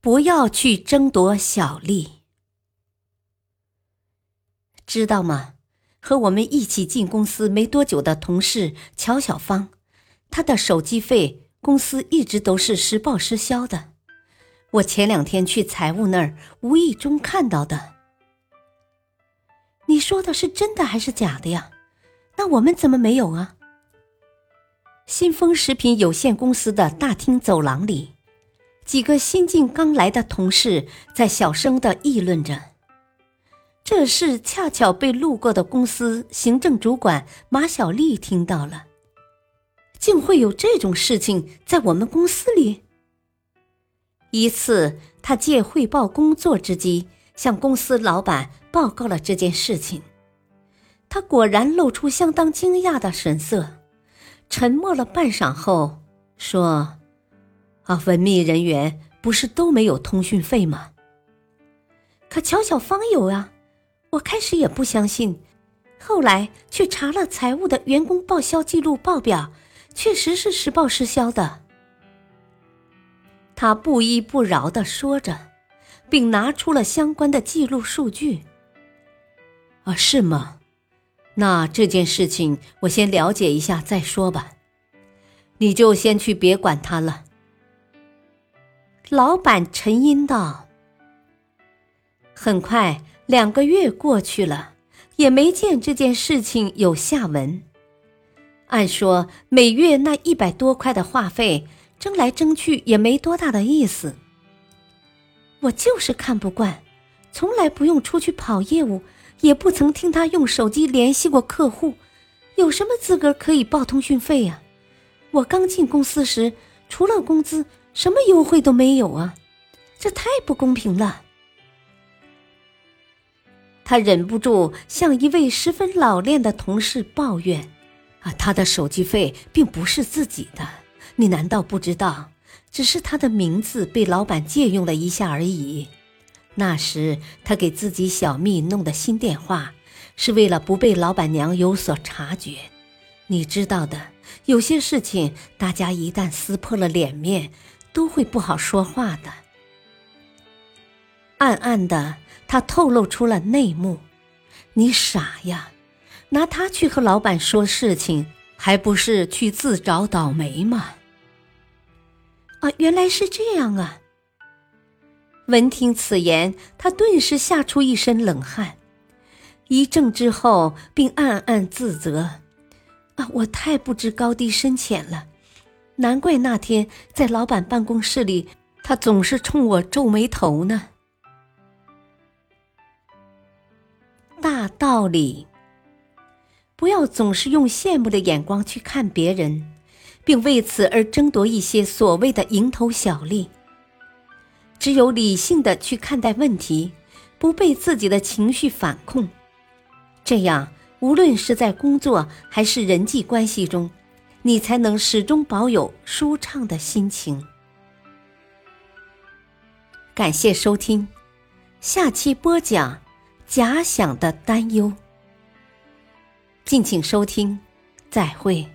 不要去争夺小利，知道吗？和我们一起进公司没多久的同事乔小芳，她的手机费公司一直都是实报实销的。我前两天去财务那儿无意中看到的。你说的是真的还是假的呀？那我们怎么没有啊？新丰食品有限公司的大厅走廊里。几个新进刚来的同事在小声的议论着，这事恰巧被路过的公司行政主管马小丽听到了。竟会有这种事情在我们公司里？一次，他借汇报工作之机向公司老板报告了这件事情，他果然露出相当惊讶的神色，沉默了半晌后说。啊，文秘人员不是都没有通讯费吗？可乔小芳有啊！我开始也不相信，后来去查了财务的员工报销记录报表，确实是实报实销的。他不依不饶的说着，并拿出了相关的记录数据。啊，是吗？那这件事情我先了解一下再说吧。你就先去别管他了。老板沉吟道：“很快，两个月过去了，也没见这件事情有下文。按说每月那一百多块的话费，争来争去也没多大的意思。我就是看不惯，从来不用出去跑业务，也不曾听他用手机联系过客户，有什么资格可以报通讯费呀？我刚进公司时，除了工资。”什么优惠都没有啊！这太不公平了。他忍不住向一位十分老练的同事抱怨：“啊，他的手机费并不是自己的，你难道不知道？只是他的名字被老板借用了一下而已。那时他给自己小蜜弄的新电话，是为了不被老板娘有所察觉。你知道的，有些事情，大家一旦撕破了脸面。”都会不好说话的。暗暗的，他透露出了内幕：“你傻呀，拿他去和老板说事情，还不是去自找倒霉吗？”啊，原来是这样啊！闻听此言，他顿时吓出一身冷汗。一怔之后，并暗暗自责：“啊，我太不知高低深浅了。”难怪那天在老板办公室里，他总是冲我皱眉头呢。大道理，不要总是用羡慕的眼光去看别人，并为此而争夺一些所谓的蝇头小利。只有理性的去看待问题，不被自己的情绪反控，这样无论是在工作还是人际关系中。你才能始终保有舒畅的心情。感谢收听，下期播讲假想的担忧。敬请收听，再会。